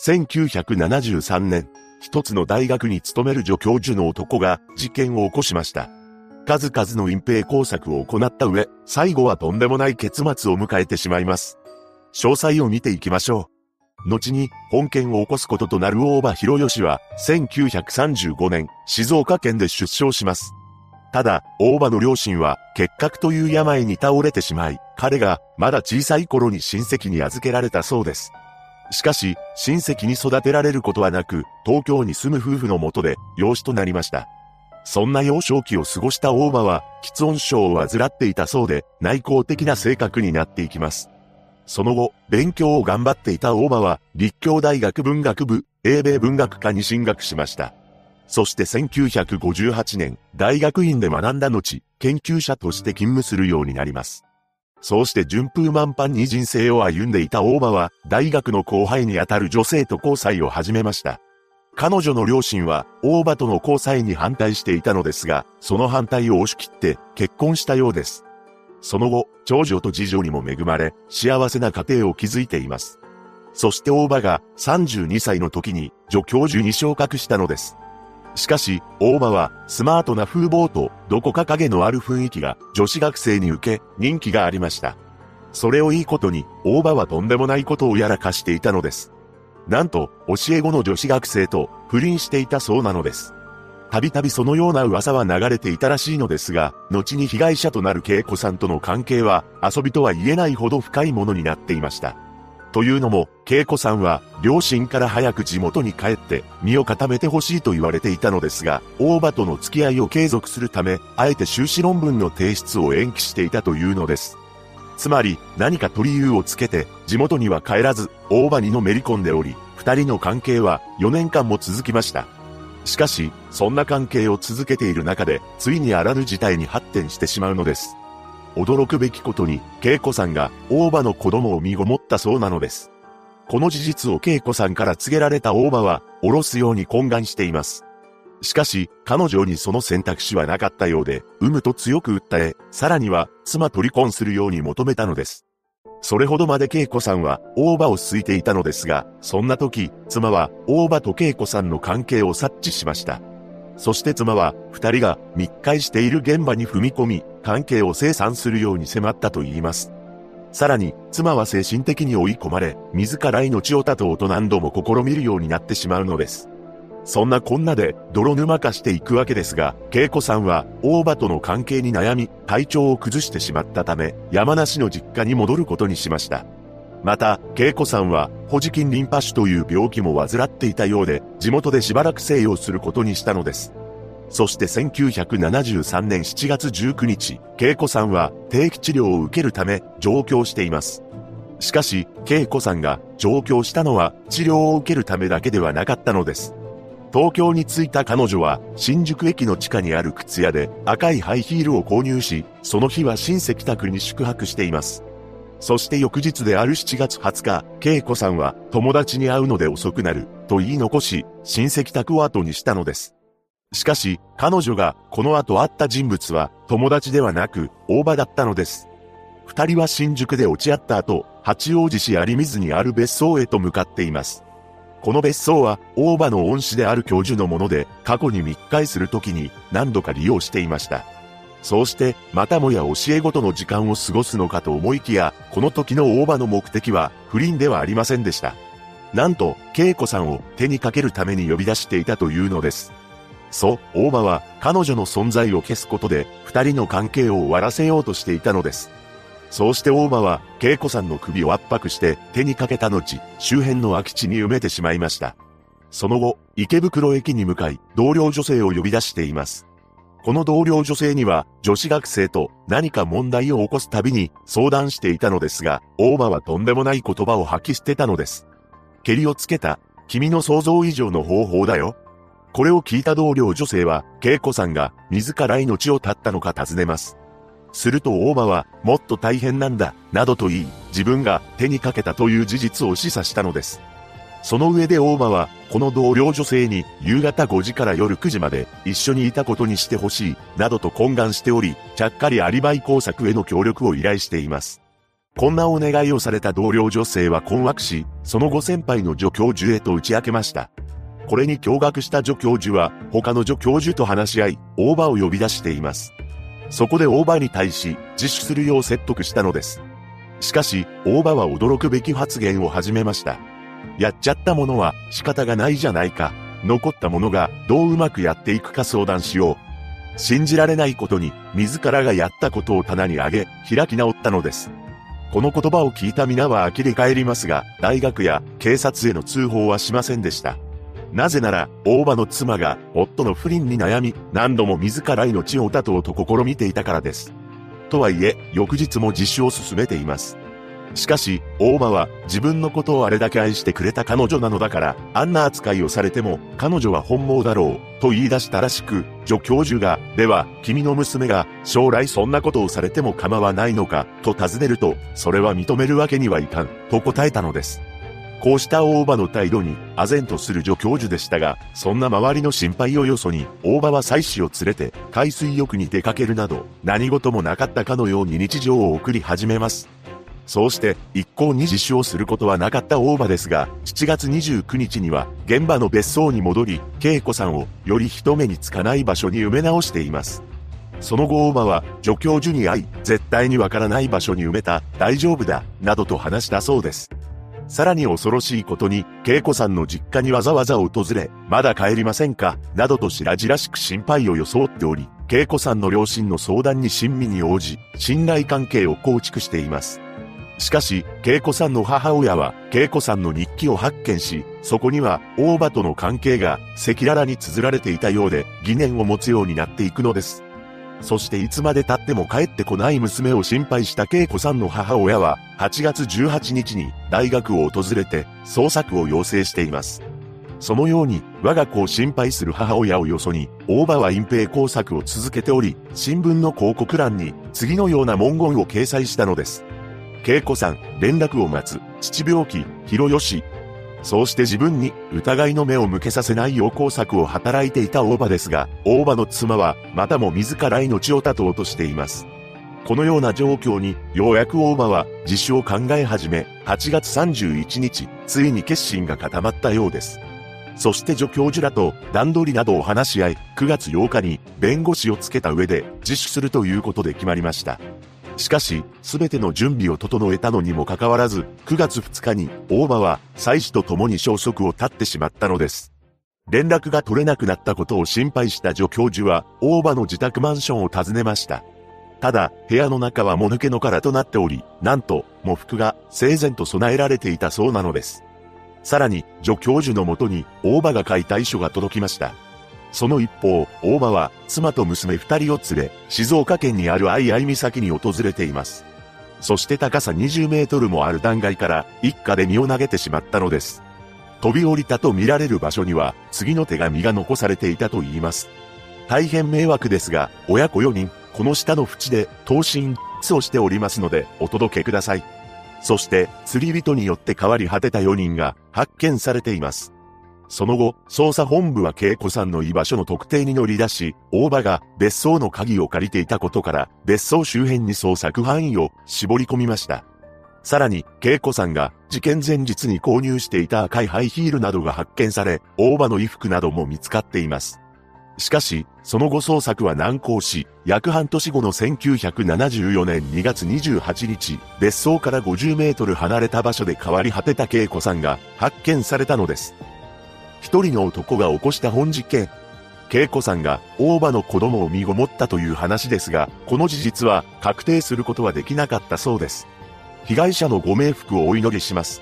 1973年、一つの大学に勤める助教授の男が事件を起こしました。数々の隠蔽工作を行った上、最後はとんでもない結末を迎えてしまいます。詳細を見ていきましょう。後に、本件を起こすこととなる大場博義は、1935年、静岡県で出生します。ただ、大場の両親は、結核という病に倒れてしまい、彼が、まだ小さい頃に親戚に預けられたそうです。しかし、親戚に育てられることはなく、東京に住む夫婦のもとで、養子となりました。そんな幼少期を過ごした大場は、喫音症を患っていたそうで、内向的な性格になっていきます。その後、勉強を頑張っていた大場は、立教大学文学部、英米文学科に進学しました。そして1958年、大学院で学んだ後、研究者として勤務するようになります。そうして順風満帆に人生を歩んでいた大場は、大学の後輩にあたる女性と交際を始めました。彼女の両親は、大場との交際に反対していたのですが、その反対を押し切って結婚したようです。その後、長女と次女にも恵まれ、幸せな家庭を築いています。そして大場が32歳の時に助教授に昇格したのです。しかし、大場はスマートな風貌とどこか影のある雰囲気が女子学生に受け人気がありました。それをいいことに、大場はとんでもないことをやらかしていたのです。なんと、教え子の女子学生と不倫していたそうなのです。たびたびそのような噂は流れていたらしいのですが、後に被害者となる恵子さんとの関係は遊びとは言えないほど深いものになっていました。というのも、恵子さんは両親から早く地元に帰って身を固めてほしいと言われていたのですが、大場との付き合いを継続するため、あえて修士論文の提出を延期していたというのです。つまり、何かと理由をつけて、地元には帰らず、大場にのめり込んでおり、二人の関係は4年間も続きました。しかし、そんな関係を続けている中で、ついにあらぬ事態に発展してしまうのです。驚くべきことに、恵子さんが大場の子供を身ごもったそうなのです。この事実を恵子さんから告げられた大場は、おろすように懇願しています。しかし、彼女にその選択肢はなかったようで、産むと強く訴え、さらには、妻と離婚するように求めたのです。それほどまで恵子さんは、大場を好いていたのですが、そんな時、妻は、大場と恵子さんの関係を察知しました。そして妻は、二人が密会している現場に踏み込み、関係を清算するように迫ったと言います。さらに、妻は精神的に追い込まれ、自ら命を絶とうと何度も試みるようになってしまうのです。そんなこんなで泥沼化していくわけですが、恵子さんは大場との関係に悩み、体調を崩してしまったため、山梨の実家に戻ることにしました。また、恵子さんは、保持筋リンパ腫という病気も患っていたようで、地元でしばらく静養することにしたのです。そして1973年7月19日、恵子さんは定期治療を受けるため上京しています。しかし、恵子さんが上京したのは治療を受けるためだけではなかったのです。東京に着いた彼女は、新宿駅の地下にある靴屋で赤いハイヒールを購入し、その日は親戚宅に宿泊しています。そして翌日である7月20日、恵子さんは友達に会うので遅くなる、と言い残し、親戚宅を後にしたのです。しかし、彼女がこの後会った人物は友達ではなく、大場だったのです。二人は新宿で落ち合った後、八王子市有水にある別荘へと向かっています。この別荘は、大場の恩師である教授のもので、過去に密会するときに何度か利用していました。そうして、またもや教えごとの時間を過ごすのかと思いきや、この時の大場の目的は、不倫ではありませんでした。なんと、恵子さんを手にかけるために呼び出していたというのです。そう、大場は、彼女の存在を消すことで、二人の関係を終わらせようとしていたのです。そうして大場は、恵子さんの首を圧迫して手にかけた後、周辺の空き地に埋めてしまいました。その後、池袋駅に向かい、同僚女性を呼び出しています。この同僚女性には、女子学生と何か問題を起こすたびに相談していたのですが、大場はとんでもない言葉を吐き捨てたのです。蹴りをつけた、君の想像以上の方法だよ。これを聞いた同僚女性は、恵子さんが自ら命を絶ったのか尋ねます。すると大場は、もっと大変なんだ、などと言い、自分が手にかけたという事実を示唆したのです。その上で大場は、この同僚女性に夕方5時から夜9時まで一緒にいたことにしてほしい、などと懇願しており、ちゃっかりアリバイ工作への協力を依頼しています。こんなお願いをされた同僚女性は困惑し、その後先輩の助教授へと打ち明けました。これに驚愕した助教授は、他の助教授と話し合い、大場を呼び出しています。そこで大場に対し、自首するよう説得したのです。しかし、大場は驚くべき発言を始めました。やっちゃったものは仕方がないじゃないか。残ったものがどううまくやっていくか相談しよう。信じられないことに、自らがやったことを棚に上げ、開き直ったのです。この言葉を聞いた皆は呆れ返りますが、大学や警察への通報はしませんでした。なぜなら、大場の妻が夫の不倫に悩み、何度も自ら命を絶とうと試みていたからです。とはいえ、翌日も自首を進めています。しかし、大場は自分のことをあれだけ愛してくれた彼女なのだから、あんな扱いをされても、彼女は本望だろう、と言い出したらしく、助教授が、では、君の娘が、将来そんなことをされても構わないのか、と尋ねると、それは認めるわけにはいかん、と答えたのです。こうした大場の態度に、唖然とする助教授でしたが、そんな周りの心配をよそに、大場は妻子を連れて、海水浴に出かけるなど、何事もなかったかのように日常を送り始めます。そうして一向に自首をすることはなかった大場ですが、7月29日には現場の別荘に戻り、恵子さんをより人目につかない場所に埋め直しています。その後大場は助教授に会い、絶対にわからない場所に埋めた、大丈夫だ、などと話したそうです。さらに恐ろしいことに、恵子さんの実家にわざわざ訪れ、まだ帰りませんかなどと白々しく心配を装っており、恵子さんの両親の相談に親身に応じ、信頼関係を構築しています。しかし、恵子さんの母親は、恵子さんの日記を発見し、そこには、大場との関係が赤裸々に綴られていたようで、疑念を持つようになっていくのです。そしていつまで経っても帰ってこない娘を心配した恵子さんの母親は、8月18日に大学を訪れて、捜索を要請しています。そのように、我が子を心配する母親をよそに、大場は隠蔽工作を続けており、新聞の広告欄に、次のような文言を掲載したのです。恵子さん、連絡を待つ、父病気、広吉。そうして自分に疑いの目を向けさせないよう工作を働いていた大場ですが、大場の妻はまたも自ら命を絶とうとしています。このような状況に、ようやく大場は自首を考え始め、8月31日、ついに決心が固まったようです。そして助教授らと段取りなどを話し合い、9月8日に弁護士をつけた上で自首するということで決まりました。しかし、すべての準備を整えたのにもかかわらず、9月2日に、大場は、妻子と共に消息を絶ってしまったのです。連絡が取れなくなったことを心配した助教授は、大場の自宅マンションを訪ねました。ただ、部屋の中はもぬけの殻となっており、なんと、喪服が整然と備えられていたそうなのです。さらに、助教授のもとに、大場が書いた遺書が届きました。その一方、大場は妻と娘二人を連れ、静岡県にある相合岬に訪れています。そして高さ20メートルもある断崖から一家で身を投げてしまったのです。飛び降りたと見られる場所には次の手紙が残されていたと言います。大変迷惑ですが、親子4人、この下の淵で、投身、をしておりますので、お届けください。そして、釣り人によって変わり果てた4人が発見されています。その後、捜査本部は恵子さんの居場所の特定に乗り出し、大場が別荘の鍵を借りていたことから、別荘周辺に捜索範囲を絞り込みました。さらに、恵子さんが事件前日に購入していた赤いハイヒールなどが発見され、大場の衣服なども見つかっています。しかし、その後捜索は難航し、約半年後の1974年2月28日、別荘から50メートル離れた場所で変わり果てた恵子さんが発見されたのです。一人の男が起こした本事件。恵子さんが大場の子供を身ごもったという話ですが、この事実は確定することはできなかったそうです。被害者のご冥福をお祈りします。